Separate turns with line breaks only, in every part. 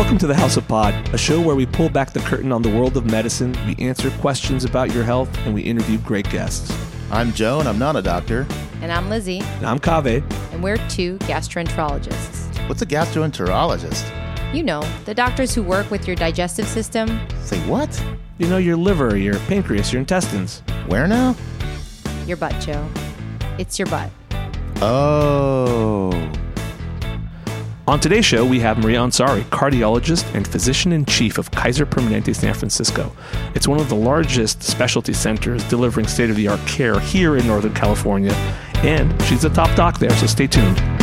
Welcome to the House of Pod, a show where we pull back the curtain on the world of medicine, we answer questions about your health, and we interview great guests.
I'm Joe, and I'm not a doctor.
And I'm Lizzie,
And I'm Kaveh.
and we're two gastroenterologists.
What's a gastroenterologist?
You know, the doctors who work with your digestive system,
Say what?
You know, your liver, your pancreas, your intestines.
Where now?
your butt, Joe. It's your butt.
Oh.
On today's show, we have Maria Ansari, cardiologist and physician in chief of Kaiser Permanente San Francisco. It's one of the largest specialty centers delivering state of the art care here in Northern California, and she's a top doc there, so stay tuned.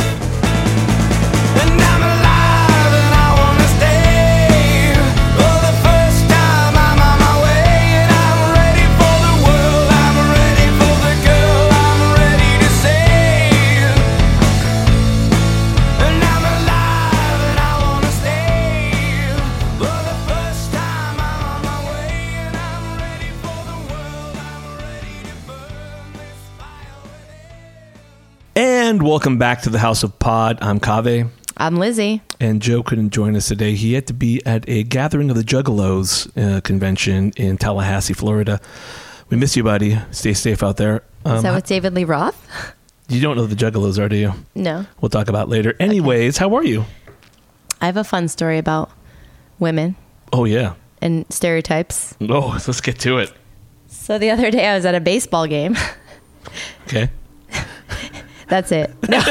Welcome back to the House of Pod. I'm Kaveh.
I'm Lizzie.
and Joe couldn't join us today. He had to be at a gathering of the Juggalos uh, convention in Tallahassee, Florida. We miss you, buddy. Stay safe out there.
Is
Um,
that with David Lee Roth?
you don't know who the Juggalos are, do you?
No.
We'll talk about later. Anyways, how are you?
I have a fun story about women
Oh yeah.
and stereotypes.
Oh, let's get to it.
So the other day I was at a baseball game.
Okay.
That's it. No.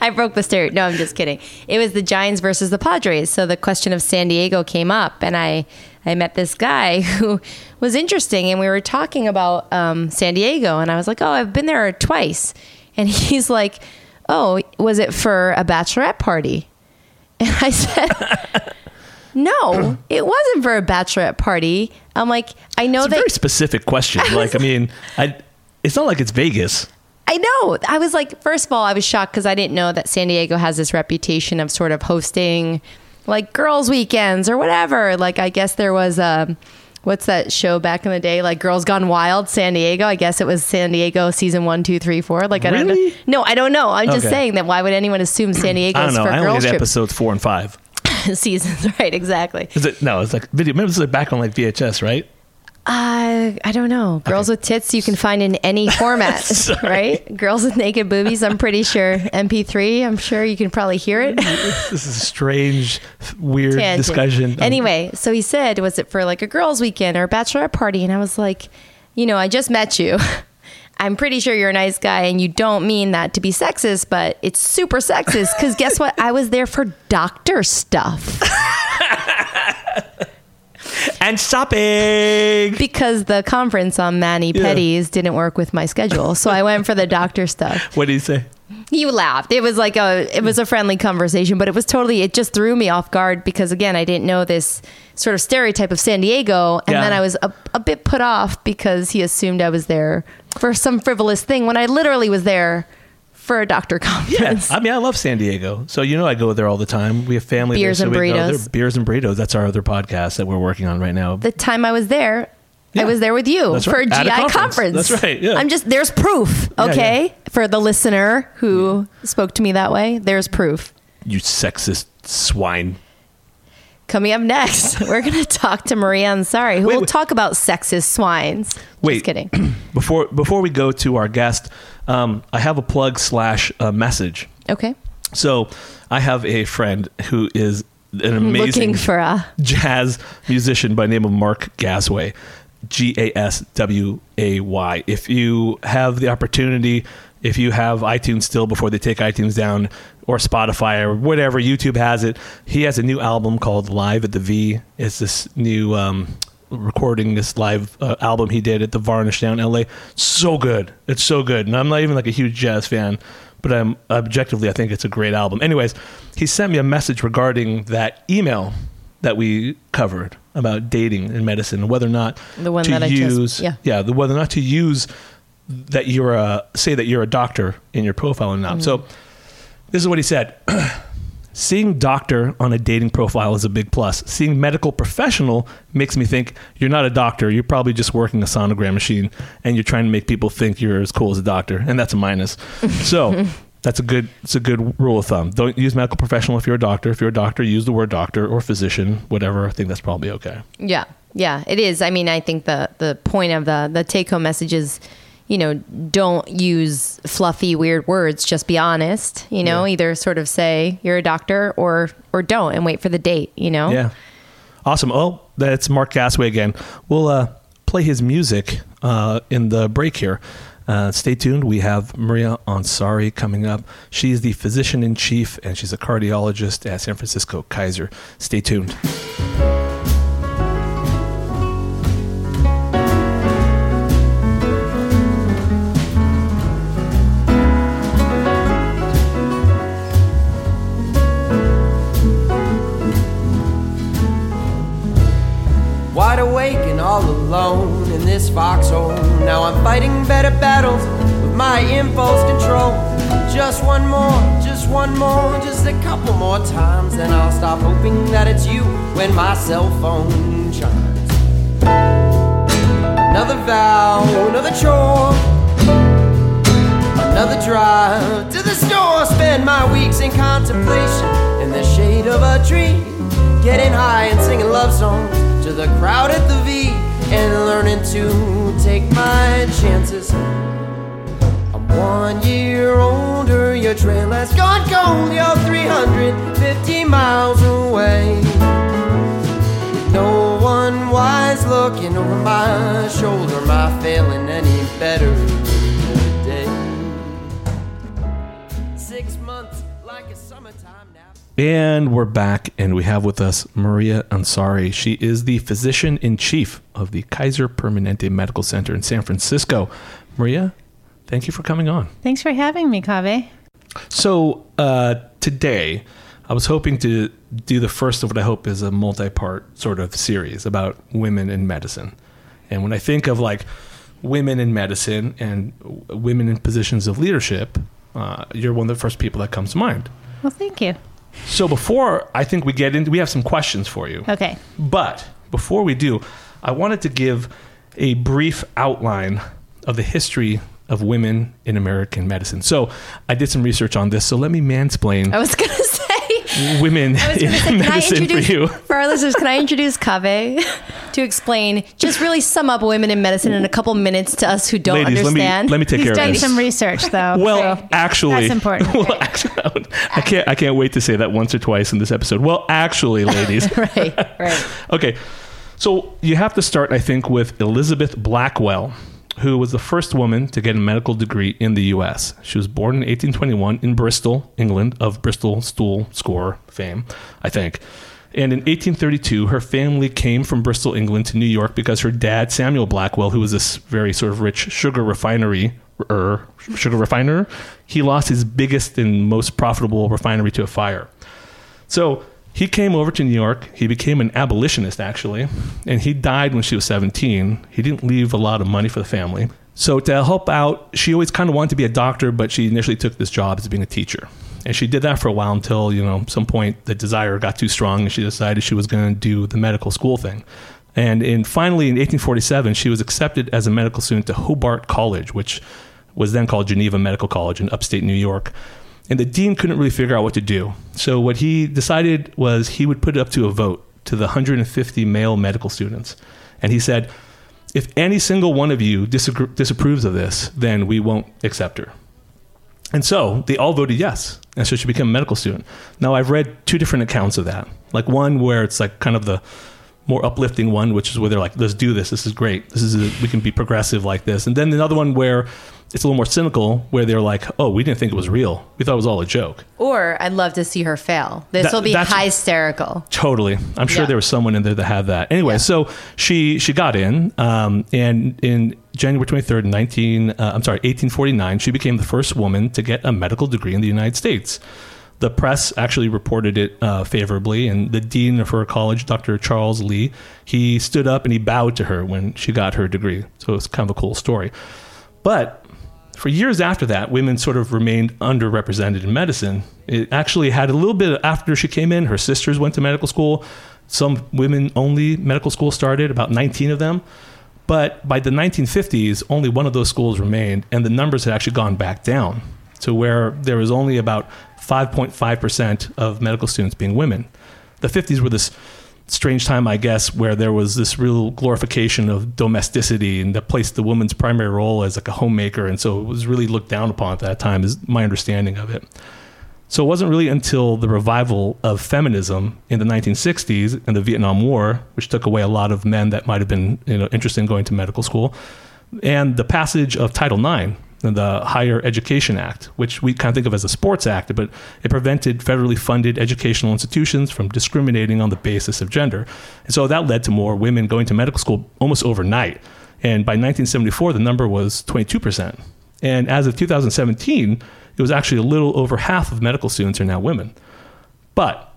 I broke the stereo. No, I'm just kidding. It was the Giants versus the Padres. So the question of San Diego came up, and I I met this guy who was interesting, and we were talking about um, San Diego, and I was like, oh, I've been there twice, and he's like, oh, was it for a bachelorette party? And I said. No, it wasn't for a bachelorette party. I'm like, I know
It's a
that
very specific question. Like, I mean, I. It's not like it's Vegas.
I know. I was like, first of all, I was shocked because I didn't know that San Diego has this reputation of sort of hosting like girls' weekends or whatever. Like, I guess there was um what's that show back in the day, like Girls Gone Wild, San Diego. I guess it was San Diego season one, two, three, four. Like, I don't know. No, I don't know. I'm just
Okay.
saying that why would anyone assume San Diego
I don't know.
for
I only
girls'
did episodes four and five.
seasons? Right, exactly.
Is it? No, it's like video. Maybe it's like back on like VHS, right?
Uh, I don't know. Girls with tits you can find in any format, right? Girls with naked boobies, I'm pretty sure. MP3, I'm sure you can probably hear it.
This is a strange, weird
Tangent.
discussion.
Anyway, so he said, was it for like a girls' weekend or a bachelorette party? And I was like, you know, I just met you. I'm pretty sure you're a nice guy and you don't mean that to be sexist, but it's super sexist because guess what? I was there for doctor stuff
and shopping.
because the conference on Manny
Yeah.
Petties didn't work with my schedule. So I went for the doctor stuff.
What did he say?
You laughed. It was like a it was a friendly conversation, but it was totally it just threw me off guard because again, I didn't know this sort of stereotype of San Diego and
Yeah.
then I was a, a bit put off because he assumed I was there for some frivolous thing when I literally was there for a doctor conference. Yeah.
I mean, I love San Diego, so you know I go there all the time. We have family
Beers
there, so
and
we go
burritos.
there. Beers and burritos. That's our other podcast that we're working on right now.
the time I was there,
Yeah.
I was there with you
That's
for
right.
a
At a
GI
conference.
conference.
That's right, yeah.
I'm just there's proof,
Yeah,
okay? For the listener who spoke to me that way, there's proof.
you sexist swine.
Coming up next, we're going to talk to Maria Ansari, who
Wait,
will
wait.
talk about sexist swines.
Wait.
Just kidding.
Before before we go to our guest, um, I have a plug slash uh, message.
Okay.
So I have a friend who is an amazing
for a
jazz musician by the name of Mark Gasway, G A S W A Y. If you have the opportunity, if you have iTunes still before they take iTunes down, or Spotify or whatever, YouTube has it. He has a new album called Live at the V. It's this new um, recording, this live uh, album he did at the Varnish down in LA. So good. It's so good. And I'm not even like a huge jazz fan, but I'm objectively, I think it's a great album. Anyways, he sent me a message regarding that email that we covered about dating in medicine, whether or not
The one
to
that I just-
use,
yeah.
yeah, the whether or not to use that you're a say that you're a doctor in your profile or not.
Mm-hmm.
So this is what he said. Seeing doctor on a dating profile is a big plus. Seeing medical professional makes me think you're not a doctor. You're probably just working a sonogram machine and you're trying to make people think you're as cool as a doctor, and that's a minus. So that's a good it's a good rule of thumb. Don't use medical professional if you're a doctor. If you're a doctor, use the word doctor or physician, whatever. I think that's probably okay.
Yeah, yeah, it is. I mean, I think the the point of the the take home message is, you know, don't use fluffy weird words. Just be honest. You know,
Yeah.
either sort of say you're a doctor or or don't, and wait for the date. You know.
Yeah. Awesome. Oh, that's Mark Gasway again. We'll uh, play his music uh, in the break here. Uh, stay tuned. We have Maria Ansari coming up. She is the physician in chief and she's a cardiologist at San Francisco Kaiser. Stay tuned.
Alone in this foxhole. Now I'm fighting better battles with my impulse control. Just one more, just one more, just a couple more times. Then I'll stop hoping that it's you when my cell phone chimes. Another vow, another chore. Another drive to the store. Spend my weeks in contemplation in the shade of a tree. Getting high and singing love songs to the crowd at the V. And learning to take my chances. I'm one year older, your trail has gone cold. You're 350 miles away. No one wise looking over my shoulder. Am I failing any better
And we're back, and we have with us Maria Ansari. She is the physician in chief of the Kaiser Permanente Medical Center in San Francisco. Maria, thank you for coming on.
Thanks for having me, Kaveh.
So uh, today, I was hoping to do the first of what I hope is a multi-part sort of series about women in medicine. And when I think of like women in medicine and women in positions of leadership, uh, you're one of the first people that comes to mind.
Well, thank you.
So before I think we get into, we have some questions for you.
Okay.
But before we do, I wanted to give a brief outline of the history of women in American medicine. So I did some research on this. So let me mansplain
I was.
Women
I was
in
gonna say, can I
medicine for
introduce
you.
for our listeners? Can I introduce Kaveh to explain, just really sum up women in medicine in a couple minutes to us who don't
Ladies, let me
understand?
let me take
He's
care of
done some research, though.
well,
so
actually,
that's important.
Well, actually, I can't. I can't wait to say that once or twice in this episode. Well, actually, ladies.
right, right.
Okay, so you have to start, I think, with Elizabeth Blackwell, who was the first woman to get a medical degree in the U.S. She was born in 1821 in Bristol, England, of Bristol stool scorer fame, I think. And in 1832, her family came from Bristol, England to New York because her dad, Samuel Blackwell, who was this very sort of rich sugar refinery er, sugar refiner, he lost his biggest and most profitable refinery to a fire. So he came over to New York. He became an abolitionist, actually, and he died when she was 17. He didn't leave a lot of money for the family. So to help out, she always kind of wanted to be a doctor, but she initially took this job as being a teacher. And she did that for a while until, you know, some point the desire got too strong and she decided she was going to do the medical school thing. And in finally in 1847, she was accepted as a medical student to Hobart College, which was then called Geneva Medical College in upstate New York. And the dean couldn't really figure out what to do. So what he decided was he would put it up to a vote to the 150 male medical students. And he said, if any single one of you disaggr- disapproves of this, then we won't accept her. And so they all voted yes. And so she became a medical student. Now, I've read two different accounts of that. Like one where it's like kind of the more uplifting one, which is where they're like, let's do this. This is great. This is, a, we can be progressive like this. And then another one where it's a little more cynical, where they're like, oh, we didn't think it was real. We thought it was all a joke.
Or I'd love to see her fail. This
That-
will be hysterical.
Totally, I'm sure
Yeah.
there was someone in there that had that. Anyway, so she she got in, um, and in January 23rd, 19, uh, I'm sorry, 1849, she became the first woman to get a medical degree in the United States. The press actually reported it uh, favorably, and the dean of her college, Dr. Charles Lee, he stood up and he bowed to her when she got her degree. So it's kind of a cool story. But for years after that, women sort of remained underrepresented in medicine. It actually had a little bit after she came in. Her sisters went to medical school. Some women only medical school started, about 19 of them. But by the 1950s, only one of those schools remained, and the numbers had actually gone back down to where there was only about 5.5% of medical students being women. The 50s were this strange time, I guess, where there was this real glorification of domesticity and that placed the woman's primary role as like a homemaker. And so it was really looked down upon at that time, is my understanding of it. So it wasn't really until the revival of feminism in the 1960s and the Vietnam War, which took away a lot of men that might have been you know, interested in going to medical school, and the passage of Title IX, the Higher Education Act, which we kind of think of as a sports act, but it prevented federally funded educational institutions from discriminating on the basis of gender. And so that led to more women going to medical school almost overnight. And by 1974, the number was 22%. And as of 2017, it was actually a little over half of medical students are now women. But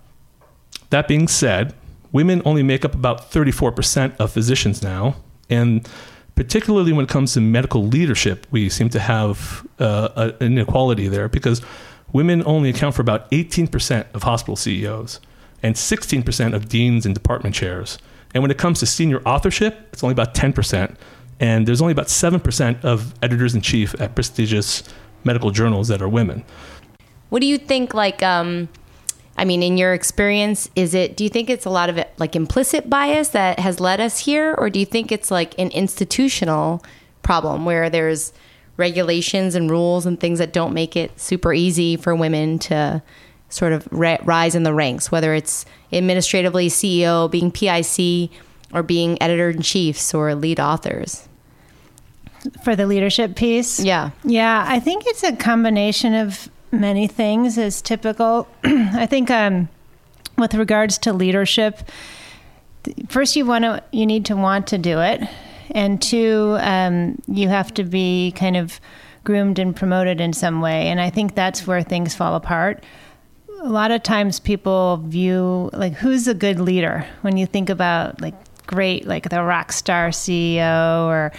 that being said, women only make up about 34% of physicians now. And particularly when it comes to medical leadership, we seem to have uh, an inequality there because women only account for about 18% of hospital CEOs and 16% of deans and department chairs. And when it comes to senior authorship, it's only about 10%. And there's only about 7% of editors in chief at prestigious medical journals that are women.
What do you think? Like, um, I mean, in your experience, is it? Do you think it's a lot of it, like implicit bias that has led us here, or do you think it's like an institutional problem where there's regulations and rules and things that don't make it super easy for women to sort of ri- rise in the ranks, whether it's administratively CEO, being PIC, or being editor in chiefs or lead authors?
For the leadership piece?
Yeah.
Yeah, I think it's a combination of many things is typical. I think um, with regards to leadership, first you want to you need to want to do it, and two, um, you have to be kind of groomed and promoted in some way. And I think that's where things fall apart. A lot of times people view like who's a good leader when you think about like great like the rock star CEO or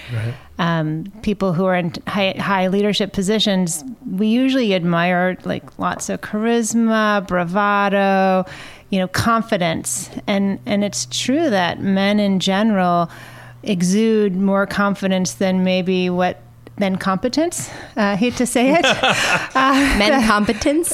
um, people who are in high, high leadership positions, we usually admire like lots of charisma, bravado, you know, confidence, and and it's true that men in general exude more confidence than maybe what than competence. Uh, I hate to say it.
Men competence.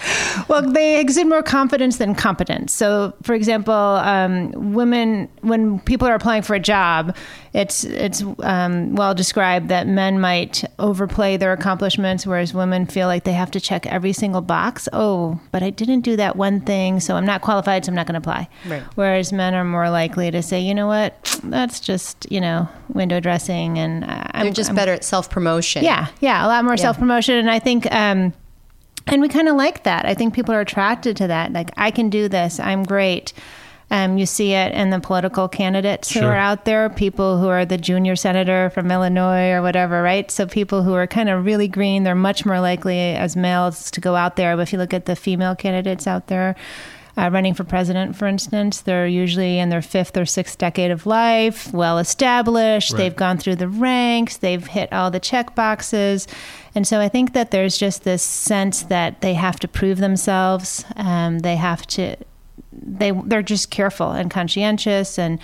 well, they exude more confidence than competence. So, for example, um, women, when people are applying for a job, it's it's um, well described that men might overplay their accomplishments, whereas women feel like they have to check every single box. Oh, but I didn't do that one thing, so I'm not qualified, so I'm not going to apply.
Right.
Whereas men are more likely to say, you know what, that's just you know window dressing, and I'm
They're just
I'm-
better at self promotion.
yeah, yeah, a lot more self promotion, and I think, um, and we kind of like that. I think people are attracted to that. Like, I can do this. I'm great. Um, you see it in the political candidates who are out there, people who are the junior senator from Illinois or whatever, right? So people who are kind of really green, they're much more likely as males to go out there. But if you look at the female candidates out there, uh, running for president, for instance, they're usually in their fifth or sixth decade of life, well established.
Right.
They've gone through the ranks, they've hit all the check boxes. And so I think that there's just this sense that they have to prove themselves. Um, they have to, they, they're just careful and conscientious. And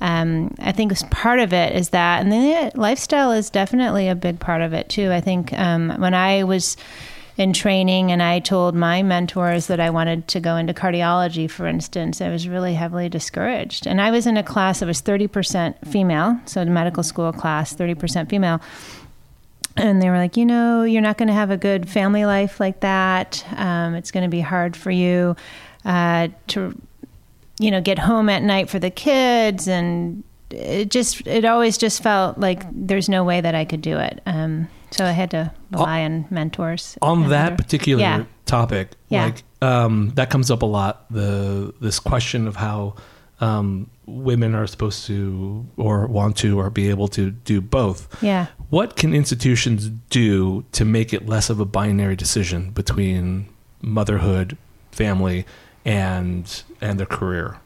um, I think part of it is that. And then the lifestyle is definitely a big part of it, too. I think um, when I was, in training and I told my mentors that I wanted to go into cardiology, for instance, I was really heavily discouraged. And I was in a class that was 30% female, so a medical school class, 30% female. And they were like, you know, you're not going to have a good family life like that. Um, it's going to be hard for you uh, to, you know, get home at night for the kids. And it just, it always just felt like there's no way that I could do it. Um, so I had to rely on mentors.
on that
other-
particular
Yeah.
topic
Yeah.
like um, that comes up a lot the this question of how um, women are supposed to or want to or be able to do both
Yeah.
what can institutions do to make it less of a binary decision between motherhood family and and their career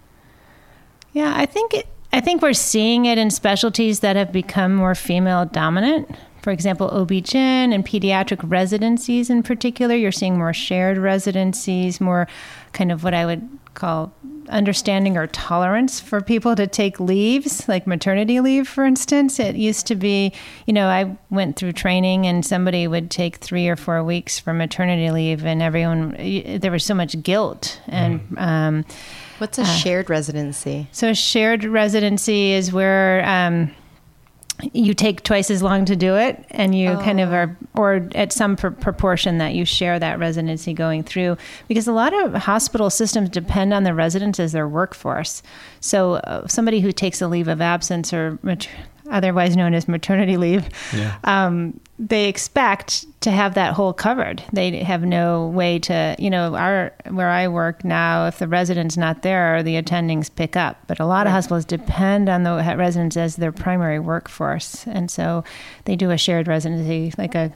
Yeah, I think it, I think we're seeing it in specialties that have become more female dominant. For example, OB-GYN and pediatric residencies in particular, you're seeing more shared residencies, more kind of what I would call understanding or tolerance for people to take leaves, like maternity leave, for instance. It used to be, you know, I went through training and somebody would take three or four weeks for maternity leave, and everyone, there was so much guilt. And, um,
What's a shared residency?
so a shared residency is where um, you take twice as long to do it, and you kind of are, or at some pr- proportion that you share that residency going through. Because a lot of hospital systems depend on the residents as their workforce. So uh, somebody who takes a leave of absence or mat- otherwise known as maternity leave,
Yeah.
um, they expect to have that whole covered. They have no way to, you know, our where I work now. If the resident's not there, the attendings pick up. But a lot of hospitals depend on the residents as their primary workforce, and so they do a shared residency, like a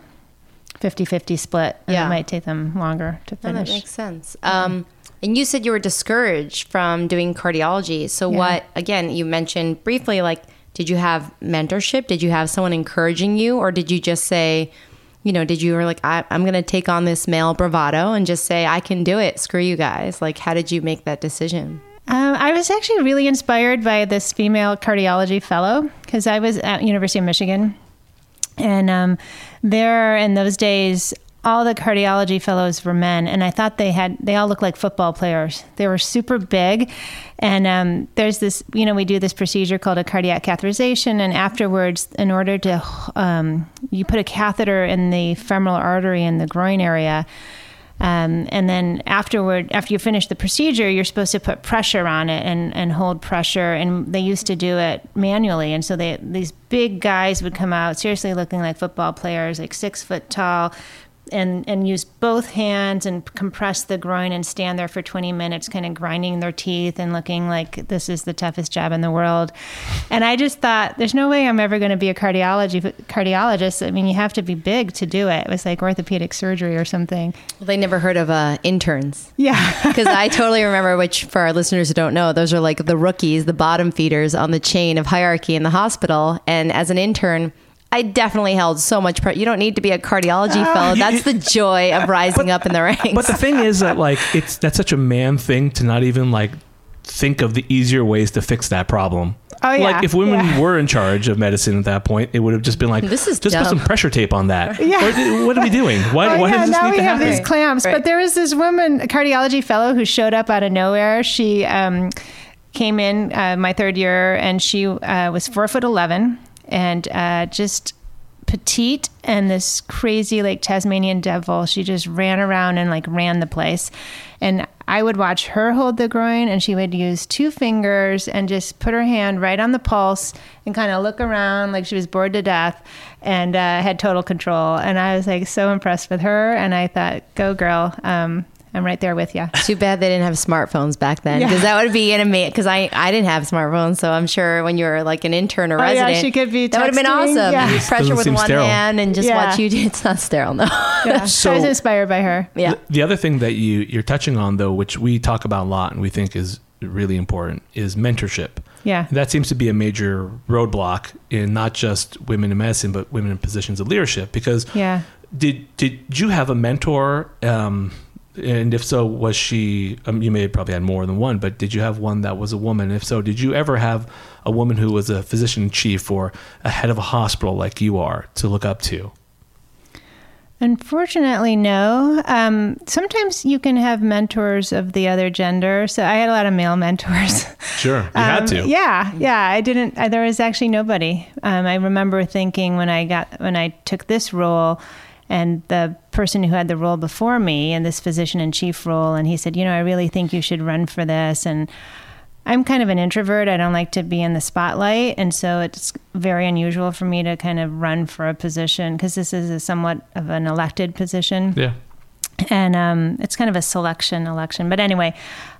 50-50 split. And
Yeah.
it might take them longer to
No,
finish.
that makes sense. Um, and you said you were discouraged from doing cardiology. So,
Yeah.
what, again, you mentioned briefly, like, did you have mentorship? Did you have someone encouraging you? Or did you just say, you know, did you were like, I, I'm going to take on this male bravado and just say, I can do it. Screw you guys. Like, how did you make that decision?
Um, I was actually really inspired by this female cardiology fellow because I was at University of Michigan, and um, there in those days, all the cardiology fellows were men, and I thought they had they all looked like football players. They were super big, and um, there's this you know we do this procedure called a cardiac catheterization, and afterwards, in order to um, you put a catheter in the femoral artery in the groin area. Um, and then afterward, after you finish the procedure, you're supposed to put pressure on it and, and hold pressure. And they used to do it manually. And so they, these big guys would come out, seriously looking like football players, like six foot tall, and, and use both hands and compress the groin and stand there for 20 minutes, kind of grinding their teeth and looking like this is the toughest job in the world. And I just thought, there's no way I'm ever going to be a cardiology cardiologist. I mean, you have to be big to do it. It was like orthopedic surgery or something.
Well, they never heard of uh, interns.
Yeah.
Because I totally remember, which for our listeners who don't know, those are like the rookies, the bottom feeders on the chain of hierarchy in the hospital. And as an intern, I definitely held so much pressure. You don't need to be a cardiology fellow. That's the joy of rising up in the ranks.
But the thing is that like it's that's such a man thing to not even like think of the easier ways to fix that problem.
Oh, yeah.
Like if women
Yeah.
were in charge of medicine at that point, it would have just been like
This is
just put some pressure tape on that.
Yeah.
Or, what are we doing? Why,
Oh,
why
yeah,
does this
now
need
we
to
have
happen?
these clamps.
Right.
But there was this woman, a cardiology fellow, who showed up out of nowhere. She um, came in uh, my third year, and she uh, was four foot eleven, and uh, just petite and this crazy like Tasmanian devil. She just ran around and like ran the place. And I would watch her hold the groin and she would use two fingers and just put her hand right on the pulse and kind of look around like she was bored to death and uh, had total control. And I was like so impressed with her. And I thought, go girl. Um, I'm right there with you.
Too bad they didn't have smartphones back then, because that would be animate. Because I I didn't have smartphones, so I'm sure when you were like an intern or
Oh, yeah, she could be
that would have been awesome.
yeah.
Pressure with one
sterile.
hand and just
Yeah.
watch you. It's not sterile, no.
Yeah. so I was inspired by her.
yeah.
The other thing that you you're touching on though, which we talk about a lot and we think is really important, is mentorship.
Yeah.
That seems to be a major roadblock in not just women in medicine, but women in positions of leadership. Because
Yeah.
did did you have a mentor? Um, and if so, was she? Um, you may have probably had more than one, but did you have one that was a woman? If so, did you ever have a woman who was a physician in chief or a head of a hospital like you are to look up to?
Unfortunately, no. Um, sometimes you can have mentors of the other gender. So I had a lot of male mentors.
Sure, you had
Um,
to.
Yeah, yeah. I didn't. I, there was actually nobody. Um, I remember thinking when I got when I took this role, and the person who had the role before me in this physician in chief role, and he said, you know, I really think you should run for this, and I'm kind of an introvert. I don't like to be in the spotlight, and so it's very unusual for me to kind of run for a position because this is a somewhat of an elected position
Yeah.
and um, it's kind of a selection election. But anyway,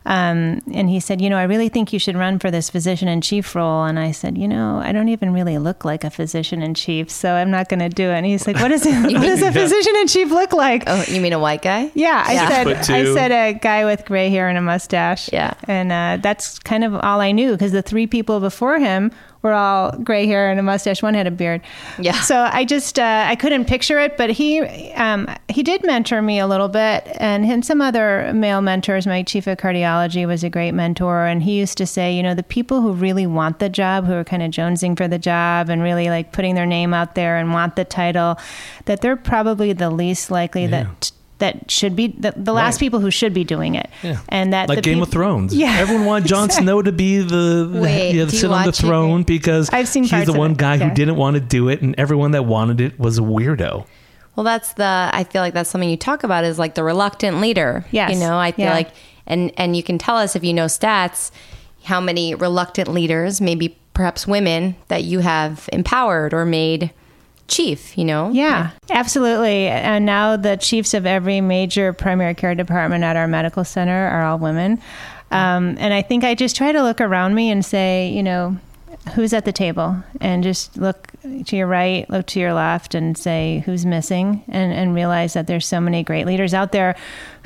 um, and he said, you know, I really think you should run for this physician in chief role. And I said, you know, I don't even really look like a physician in chief, so I'm not going to do it. And he's like, what is it? What does a
Yeah.
physician in chief look like?
Oh, you mean a white guy?
Yeah, I
Yeah.
said I said a guy with gray hair and a mustache.
Yeah.
and uh, that's kind of all I knew because the three people before him were all gray hair and a mustache. One had a beard.
Yeah.
So I just uh, I couldn't picture it, but he um, he did mentor me a little bit, and and some other male mentors. My chief of cardiology was a great mentor, and he used to say, you know, the people who really want the job, who are kind of jonesing for the job, and really like putting their name out there and want the title, that they're probably the least likely that that should be the, the last
Right.
people who should be doing it.
Yeah.
And that
like
the
Game
peop-
of Thrones.
Yeah.
Everyone wanted Jon Snow to be the, the
Wait,
yeah,
do
sit on the
watch it?
throne because
I've seen
he's the one guy
yeah.
who didn't want to do it, and everyone that wanted it was a weirdo.
Well, that's the. I feel like that's something you talk about is like the reluctant leader.
Yes.
You know, I feel
Yeah.
like, and and you can tell us if you know stats, how many reluctant leaders, maybe perhaps women, that you have empowered or made chief. You know.
Yeah, absolutely. And now the chiefs of every major primary care department at our medical center are all women. Um, and I think I just try to look around me and say, you know, who's at the table? And just look to your right, look to your left, and say who's missing, and, and realize that there's so many great leaders out there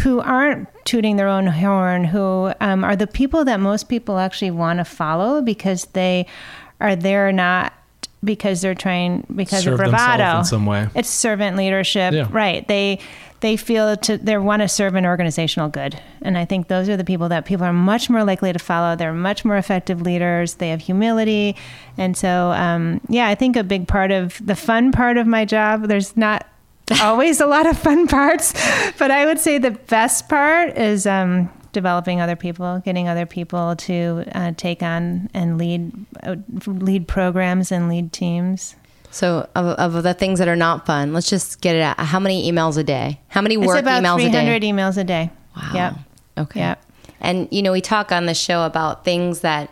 who aren't tooting their own horn, who um, are the people that most people actually want to follow because they are there not because they're trying because
Serve
of bravado.
in some way.
it's servant leadership.
Yeah.
right. They they feel to they want to serve an organizational good. And i think those are the people that people are much more likely to follow. They're much more effective leaders. They have humility. And so um, yeah i think a big part of the fun part of my job there's not always a lot of fun parts but i would say the best part is um, developing other people getting other people to uh, take on and lead uh, lead programs and lead teams
So of, of the things that are not fun, let's just get it out. How many emails a day? How many
it's
work
about
emails a
300
day?
emails a day
Wow.
Yep.
Okay.
Yep.
And you know, we talk on the show about things that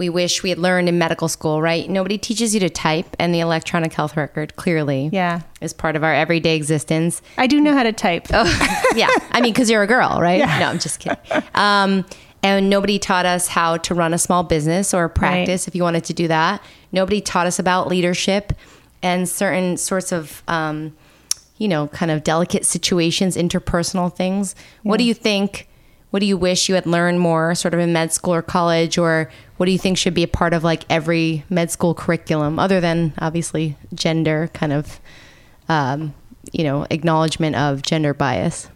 we wish we had learned in medical school, right? Nobody teaches you to type, and the electronic health record clearly
Yeah.
is part of our everyday existence.
I do know how to type.
Oh, yeah. I mean, because you're a girl, right? No, I'm just kidding. Um, and nobody taught us how to run a small business or practice if you wanted to do that. Nobody taught us about leadership and certain sorts of, um, you know, kind of delicate situations, interpersonal things. What do you think? What do you wish you had learned more, sort of in med school or college, or what do you think should be a part of like every med school curriculum, other than obviously gender kind of, um, you know, acknowledgement of gender bias?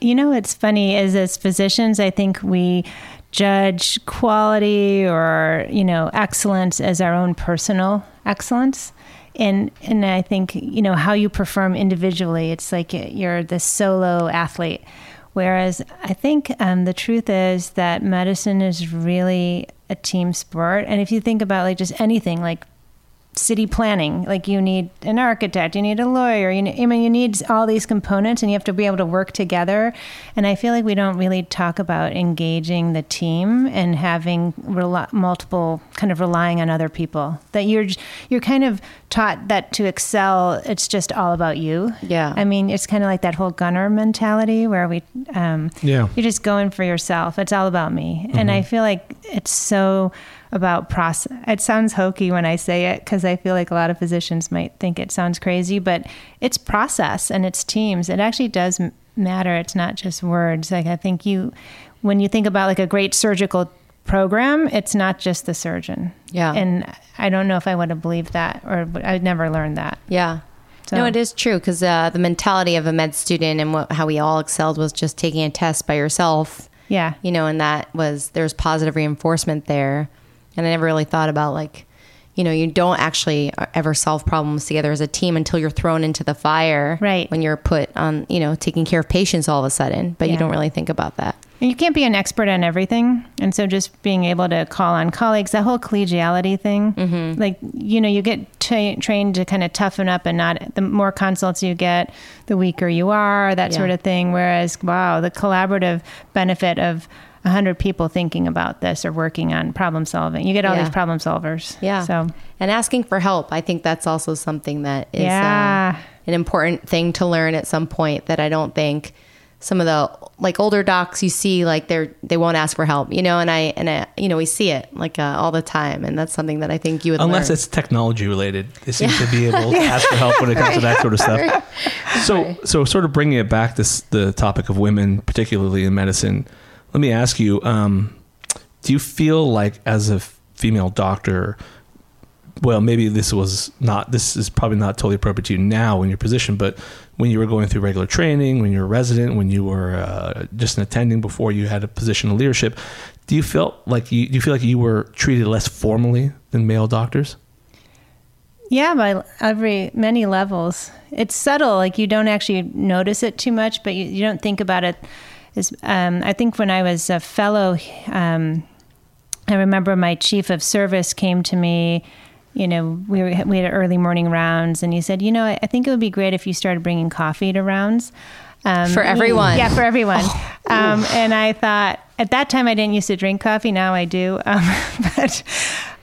You know what's funny is as physicians, I think we judge quality or, you know, excellence as our own personal excellence. And and I think, you know, how you perform individually, it's like you're the solo athlete. Whereas I think um, the truth is that medicine is really a team sport. And if you think about like just anything, like city planning. Like you need an architect, you need a lawyer. You need, I mean, you need all these components, and you have to be able to work together. And I feel like we don't really talk about engaging the team and having rel- multiple kind of relying on other people. That you're you're kind of taught that to excel, it's just all about you.
Yeah.
I mean, it's kind of like that whole gunner mentality where we, um,
Yeah.
you're just going for yourself. It's all about me. And I feel like it's so about process. It sounds hokey when I say it because I feel like a lot of physicians might think it sounds crazy, but it's process and it's teams. It actually does m- matter. It's not just words. Like I think you, when you think about like a great surgical program, it's not just the surgeon.
Yeah.
And I don't know if I would have believed that or I'd never learned that.
Yeah.
So-
No, it is true because uh, the mentality of a med student and what, how we all excelled was just taking a test by yourself.
Yeah.
You know, and that was there's positive reinforcement there, and I never really thought about like, you know, you don't actually ever solve problems together as a team until you're thrown into the fire.
Right.
When you're put on, you know, taking care of patients all of a sudden, but you don't really think about that.
And you can't be an expert on everything. And so just being able to call on colleagues, that whole collegiality thing,
Mm-hmm.
like, you know, you get tra- trained to kind of toughen up and not, the more consults you get, the weaker you are, that
Yeah.
sort of thing. Whereas, wow, the collaborative benefit of a hundred people thinking about this or working on problem solving, you get all
Yeah.
these problem solvers.
Yeah.
So,
And asking for help, I think that's also something that is
Yeah.
uh, an important thing to learn at some point that I don't think some of the like older docs you see like they're they won't ask for help, you know, and I and I, you know we see it like uh, all the time, and that's something that I think you would
Unless
learn.
it's technology related, they seem to be able to ask for help when it comes to that sort of stuff. So, so sort of bringing it back to the topic of women, particularly in medicine. Let me ask you: um, Do you feel like, as a female doctor, well, maybe this was not. This is probably not totally appropriate to you now in your position, but when you were going through regular training, when you were a resident, when you were uh, just an attending before you had a position of leadership, do you feel like you do you feel like you were treated less formally than male doctors?
Yeah, by every many levels. It's subtle, like you don't actually notice it too much, but you, you don't think about it. As um, I think when I was a fellow, um, I remember my chief of service came to me. You know, we were, we had early morning rounds, and he said, "You know, I, I think it would be great if you started bringing coffee to rounds." Um,
For everyone.
Yeah, for everyone. Um, and I thought at that time I didn't used to drink coffee. Now I do. Um, but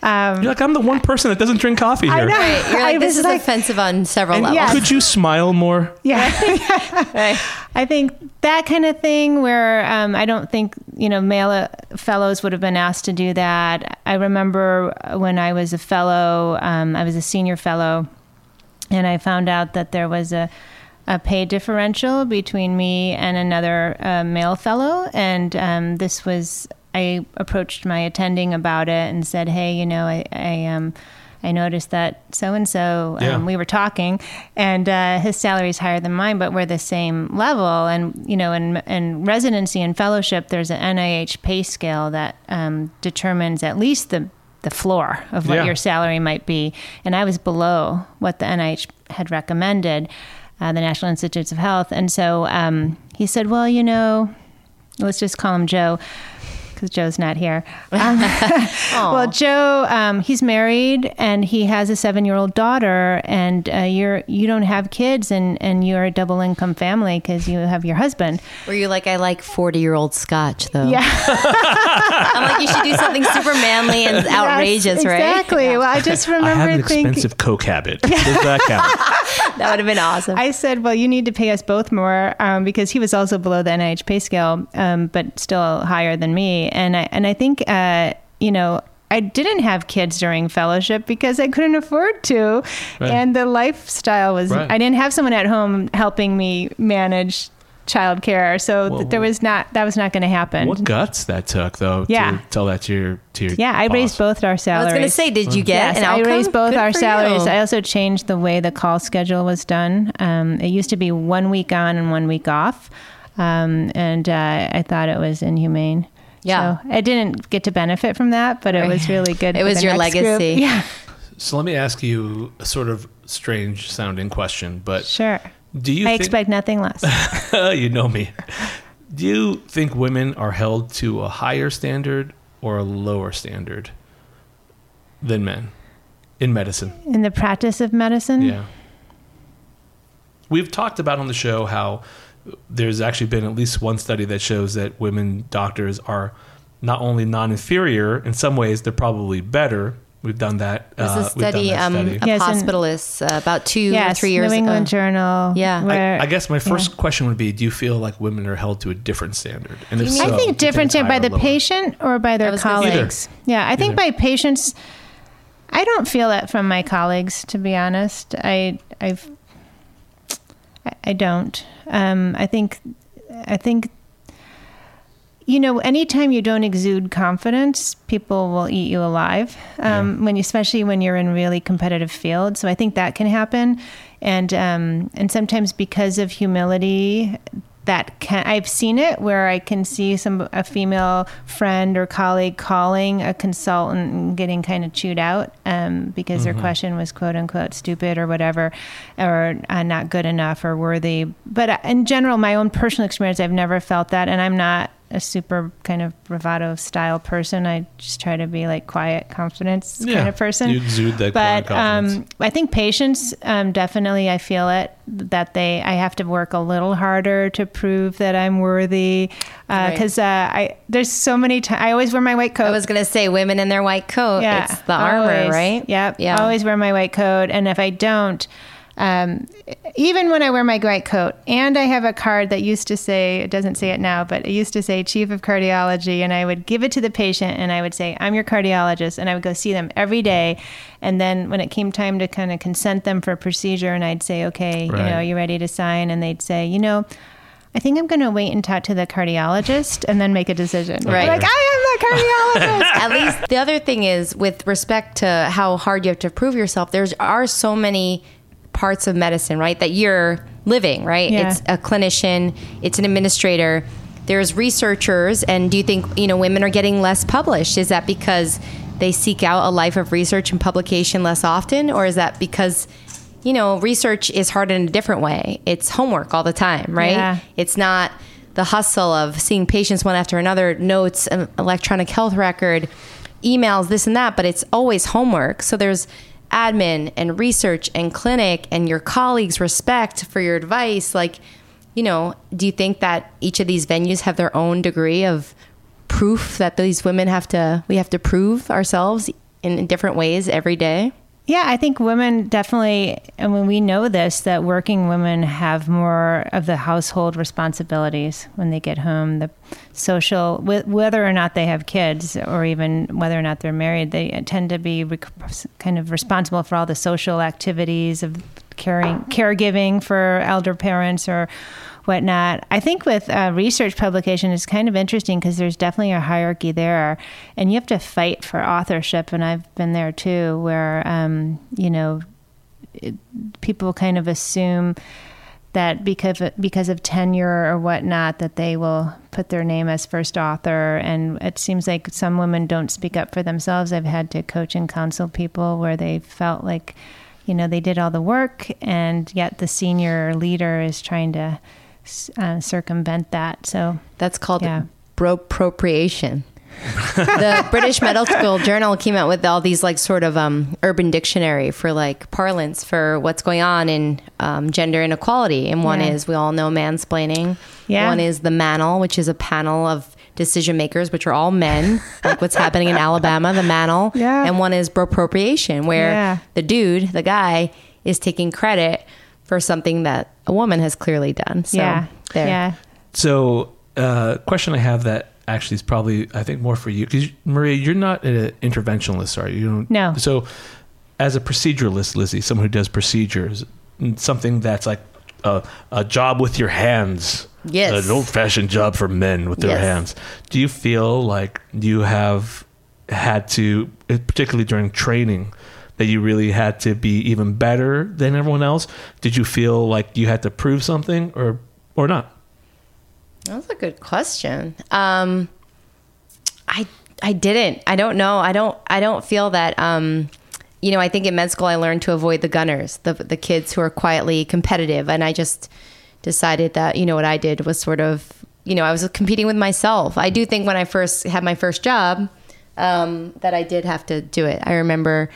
um,
You're like, I'm the one person that doesn't drink coffee here.
I know.
Right, you're
I
like this is
like-
offensive on several
And
levels.
Yes.
could you smile more?
Yeah.
Right.
I think that kind of thing where um, I don't think, you know, male uh, fellows would have been asked to do that. I remember when I was a fellow, um, I was a senior fellow, and I found out that there was a, a pay differential between me and another uh, male fellow. And um, this was, I approached my attending about it and said, hey, you know, I, I um, I noticed that so and so we were talking, and uh, his salary is higher than mine, but we're the same level. And you know, in, in residency and fellowship, there's an NIH pay scale that um, determines at least the the floor of what
Yeah.
your salary might be. And I was below what the NIH had recommended, uh, the National Institutes of Health. And so um, he said, "Well, you know, let's just call him Joe." Because Joe's not here. Um, well, Joe, um, he's married and he has a seven-year-old daughter, and uh, you're you don't have kids, and and you're a double income family because you have your husband.
Were you like I like forty year old Scotch though?
Yeah,
I'm like you should do something super manly and outrageous,
Yes,
right?
Exactly. Well, I just
I have
remember
an
thinking.
expensive Coke habit. Does that count?
That would have been awesome.
I said, well, you need to pay us both more um, because he was also below the NIH pay scale, um, but still higher than me. And I and I think uh, you know. I didn't have kids during fellowship because I couldn't afford to,
Right.
and the lifestyle was.
Right.
I didn't have someone at home helping me manage childcare, so
Well,
th- there was not that was not going to happen.
what guts that took, though,
Yeah.
to tell that to your to your
yeah, I raised both our salaries.
I
salaries.
was going to say, did you get
Yes,
an
I raised both
Good
our salaries.
you.
I also changed the way the call schedule was done. Um, it used to be one week on and one week off, um, and uh, I thought it was inhumane.
Yeah.
so I didn't get to benefit from that, but it was really good.
It was your
next group.
legacy.
Yeah,
So let me ask you a sort of strange sounding question, but
sure.
do you
I
think,
expect nothing less.
you know me. Do you think women are held to a higher standard or a lower standard than men? in medicine?
in the practice of medicine.
Yeah. We've talked about on the show how there's actually been at least one study that shows that women doctors are not only non-inferior in some ways they're probably better we've done that
There's
uh,
a
we've
study,
that
um,
study.
of
Yes,
hospitalists uh, about two
Yes,
or three years ago.
New England
ago.
Journal.
Yeah.
where-
I, I guess my first question would be do you feel like women are held to a different standard and if so,
I think different
it's
by the
lower?
patient or by their
was gonna
colleagues. Yeah, I think by patients. I don't feel that from my colleagues, to be honest. I I've I- I don't. Um, I think I think you know anytime you don't exude confidence, people will eat you alive. Um, When you, especially when you're in really competitive fields, so I think that can happen, and um, and sometimes because of humility. That can I've seen it where I can see some a female friend or colleague calling a consultant and getting kind of chewed out um, because their question was quote unquote stupid or whatever, or uh, not good enough or worthy. But uh, in general, my own personal experience, I've never felt that, and I'm not a super kind of bravado style person. I just try to be like quiet, confidence
Yeah,
kind of person.
you exude that
but
quiet confidence.
um, I think patients um, definitely. I feel it that they. I have to work a little harder to prove that I'm worthy because uh, I there's so many times. I always wear my white coat.
I was gonna say women in their white coat.
yeah,
it's the armor, right?
Yep.
Yeah.
Always wear my white coat, and if I don't. Um, even when I wear my white coat, and I have a card that used to say, it doesn't say it now, but it used to say Chief of Cardiology, and I would give it to the patient and I would say, I'm your cardiologist, and I would go see them every day. And then when it came time to kind of consent them for a procedure, and I'd say, okay, you
Right.
know, you ready to sign? And they'd say, you know, I think I'm going to wait and talk to the cardiologist and then make a decision.
Right.
Like, I am the cardiologist.
At least the other thing is with respect to how hard you have to prove yourself, there's are so many parts of medicine, right? That you're living, right?
Yeah.
It's a clinician, it's an administrator, there's researchers, and do you think, you know, women are getting less published? Is that because they seek out a life of research and publication less often? Or is that because you know, research is hard in a different way. It's homework all the time, right?
Yeah.
It's not the hustle of seeing patients one after another, notes, an electronic health record, emails, this and that, but it's always homework. So there's admin and research and clinic and your colleagues' respect for your advice. Like, you know, do you think that each of these venues have their own degree of proof that these women have to, we have to prove ourselves in, different ways every day?
Yeah, I think women definitely, I mean, we know this that working women have more of the household responsibilities when they get home. The social, wh- whether or not they have kids or even whether or not they're married, they tend to be kind of responsible for all the social activities of caring, caregiving for elder parents or whatnot. I think with uh, research publication, it's kind of interesting because there's definitely a hierarchy there, and you have to fight for authorship. And I've been there too, where um, you know it, people kind of assume that because because of tenure or whatnot, that they will put their name as first author. And it seems like some women don't speak up for themselves. I've had to coach and counsel people where they felt like, you know, they did all the work, and yet the senior leader is trying to uh, circumvent that. So
That's called
Yeah.
bropropriation. the British Medical Journal came out with all these like sort of um, urban dictionary for like parlance for what's going on in um, gender inequality. And one
Yeah.
is we all know mansplaining.
Yeah.
One is the manel, which is a panel of decision makers, which are all men, like what's happening in Alabama, the manel.
Yeah.
And one is bropropriation, where
Yeah.
the dude, the guy, is taking credit for something that a woman has clearly done. So
yeah,
there.
yeah.
So, uh, question I have that actually is probably I think more for you because Maria, you're not an interventionalist, are you? you don't,
No.
So, as a proceduralist, Lizzie, someone who does procedures, something that's like a, a job with your hands.
Yes.
An old-fashioned job for men with their
Yes.
hands. Do you feel like you have had to, particularly during training, that you really had to be even better than everyone else? Did you feel like you had to prove something, or or not?
That's a good question. Um, I I didn't. I don't know. I don't. I don't feel that. Um, you know, I think in med school I learned to avoid the gunners, the the kids who are quietly competitive, and I just decided that you know what I did was sort of you know I was competing with myself. I do think when I first had my first job um, that I did have to do it. I remember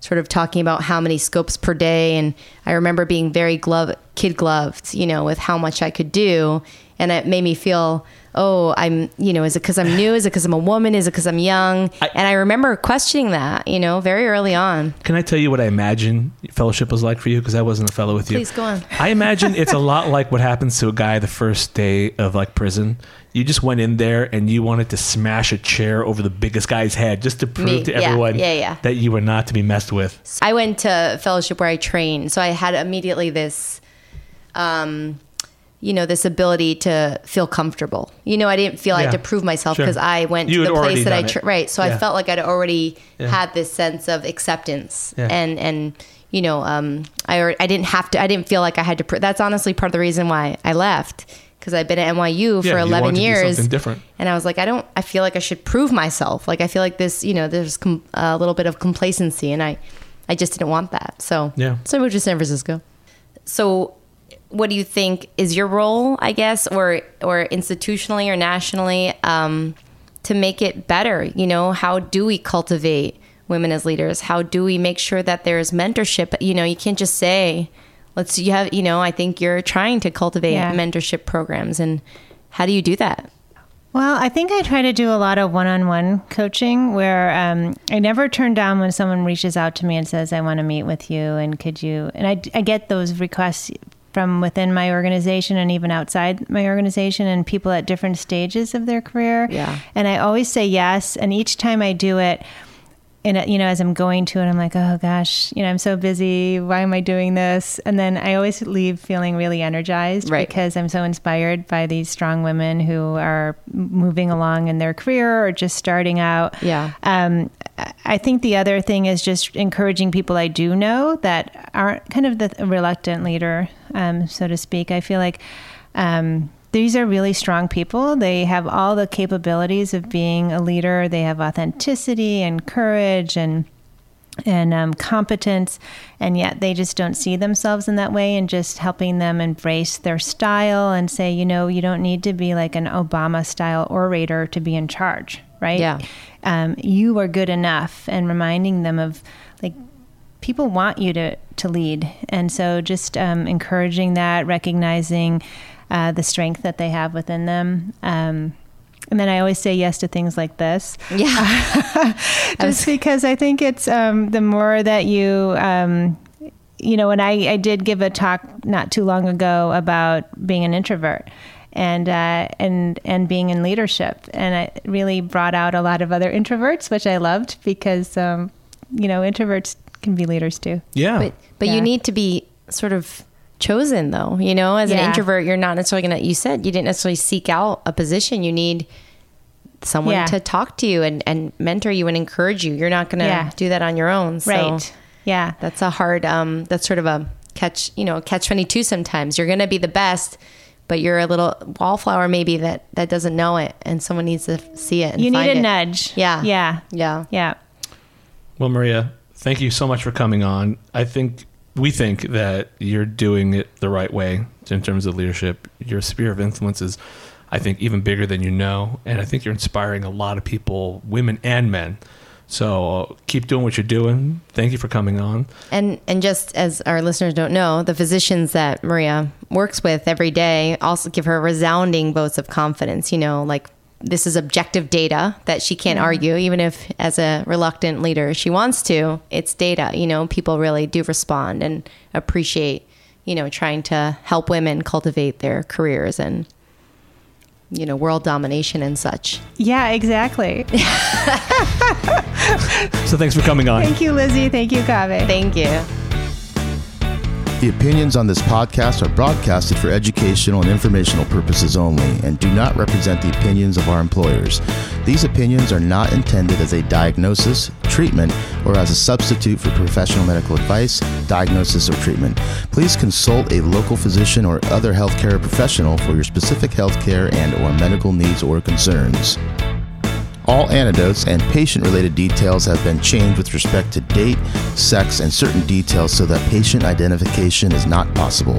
sort of talking about how many scopes per day. And I remember being very glove, kid gloved, you know, with how much I could do. And it made me feel, oh, I'm, you know, is it because I'm new? Is it because I'm a woman? Is it because I'm young?
I-
and I remember questioning that, you know, very early on.
Can I tell you what I imagine fellowship was like for you? Because I wasn't a fellow with you.
Please go on.
I imagine it's a lot like what happens to a guy the first day of like prison. You just went in there and you wanted to smash a chair over the biggest guy's head just to prove
Me,
to
yeah,
everyone
yeah, yeah.
that you were not to be messed with.
I went to fellowship where I trained, so I had immediately this, um, you know, this ability to feel comfortable. You know, I didn't feel I had to prove myself
Sure.
because I went
You
to the place that I tra- right. So I felt like I'd already had this sense of acceptance, and and you know, um, I I didn't have to. I didn't feel like I had to. Pr- that's honestly part of the reason why I left because I've been at NYU
Yeah,
for
you
11
wanted to do
years.
something different.
And I was like, I don't, I feel like I should prove myself. Like, I feel like this, you know, there's com- a little bit of complacency and I, I just didn't want that. So,
Yeah.
So I moved to San Francisco. So what do you think is your role, I guess, or, or institutionally or nationally, um, to make it better? You know, how do we cultivate women as leaders? How do we make sure that there's mentorship? You know, you can't just say, let's, you have, you know, I think you're trying to cultivate
Yeah.
mentorship programs and how do you do that?
Well, I think I try to do a lot of one on one coaching where um, I never turn down when someone reaches out to me and says, I want to meet with you. And could you? And I, I get those requests from within my organization and even outside my organization and people at different stages of their career.
Yeah.
And I always say yes. And each time I do it, and you know, as I'm going to it, I'm like, oh gosh, you know, I'm so busy. Why am I doing this? And then I always leave feeling really energized
Right.
because I'm so inspired by these strong women who are moving along in their career or just starting out.
Yeah.
Um, I- I think the other thing is just encouraging people I do know that aren't kind of the reluctant leader, um, so to speak. I feel like um, these are really strong people. They have all the capabilities of being a leader. They have authenticity and courage and and um, competence, and yet they just don't see themselves in that way. And just helping them embrace their style and say, you know, you don't need to be like an Obama style orator to be in charge, right?
Yeah.
Um, you are good enough, and reminding them of like people want you to to lead, and so just um, encouraging that, recognizing uh, the strength that they have within them. Um, and then I always say yes to things like this
Yeah.
just because I think it's um, the more that you, um, you know, when I, I did give a talk not too long ago about being an introvert and uh, and and being in leadership, and it really brought out a lot of other introverts, which I loved because um, you know introverts can be leaders too.
Yeah.
But but
Yeah.
you need to be sort of chosen though. You know, as an introvert, you're not necessarily gonna you said you didn't necessarily seek out a position. You need someone
Yeah.
to talk to you and, and mentor you and encourage you. You're not gonna
Yeah.
do that on your own. So
Right. Yeah.
that's a hard um that's sort of a catch you know, catch twenty two sometimes. You're gonna be the best, but you're a little wallflower maybe that that doesn't know it and someone needs to see it. And
You need a
it.
nudge.
Yeah.
Yeah.
Yeah.
Yeah.
Well, Maria, thank you so much for coming on. I think we think that you're doing it the right way in terms of leadership. Your sphere of influence is, I think, even bigger than you know, and I think you're inspiring a lot of people, women and men. So uh, keep doing what you're doing. Thank you for coming on.
And and just as our listeners don't know, the physicians that Maria works with every day also give her resounding votes of confidence. You know, like this is objective data that she can't argue, even if as a reluctant leader she wants to. It's data. You know, people really do respond and appreciate. You know, trying to help women cultivate their careers and you know world domination and such.
Yeah. Exactly.
So thanks for coming on.
Thank you, Lizzie. Thank you, Kaveh.
Thank you.
The opinions on this podcast are broadcasted for educational and informational purposes only and do not represent the opinions of our employers. These opinions are not intended as a diagnosis, treatment, or as a substitute for professional medical advice, diagnosis, or treatment. Please consult a local physician or other healthcare professional for your specific healthcare and or medical needs or concerns. All antidotes and patient related details have been changed with respect to date, sex, and certain details so that patient identification is not possible.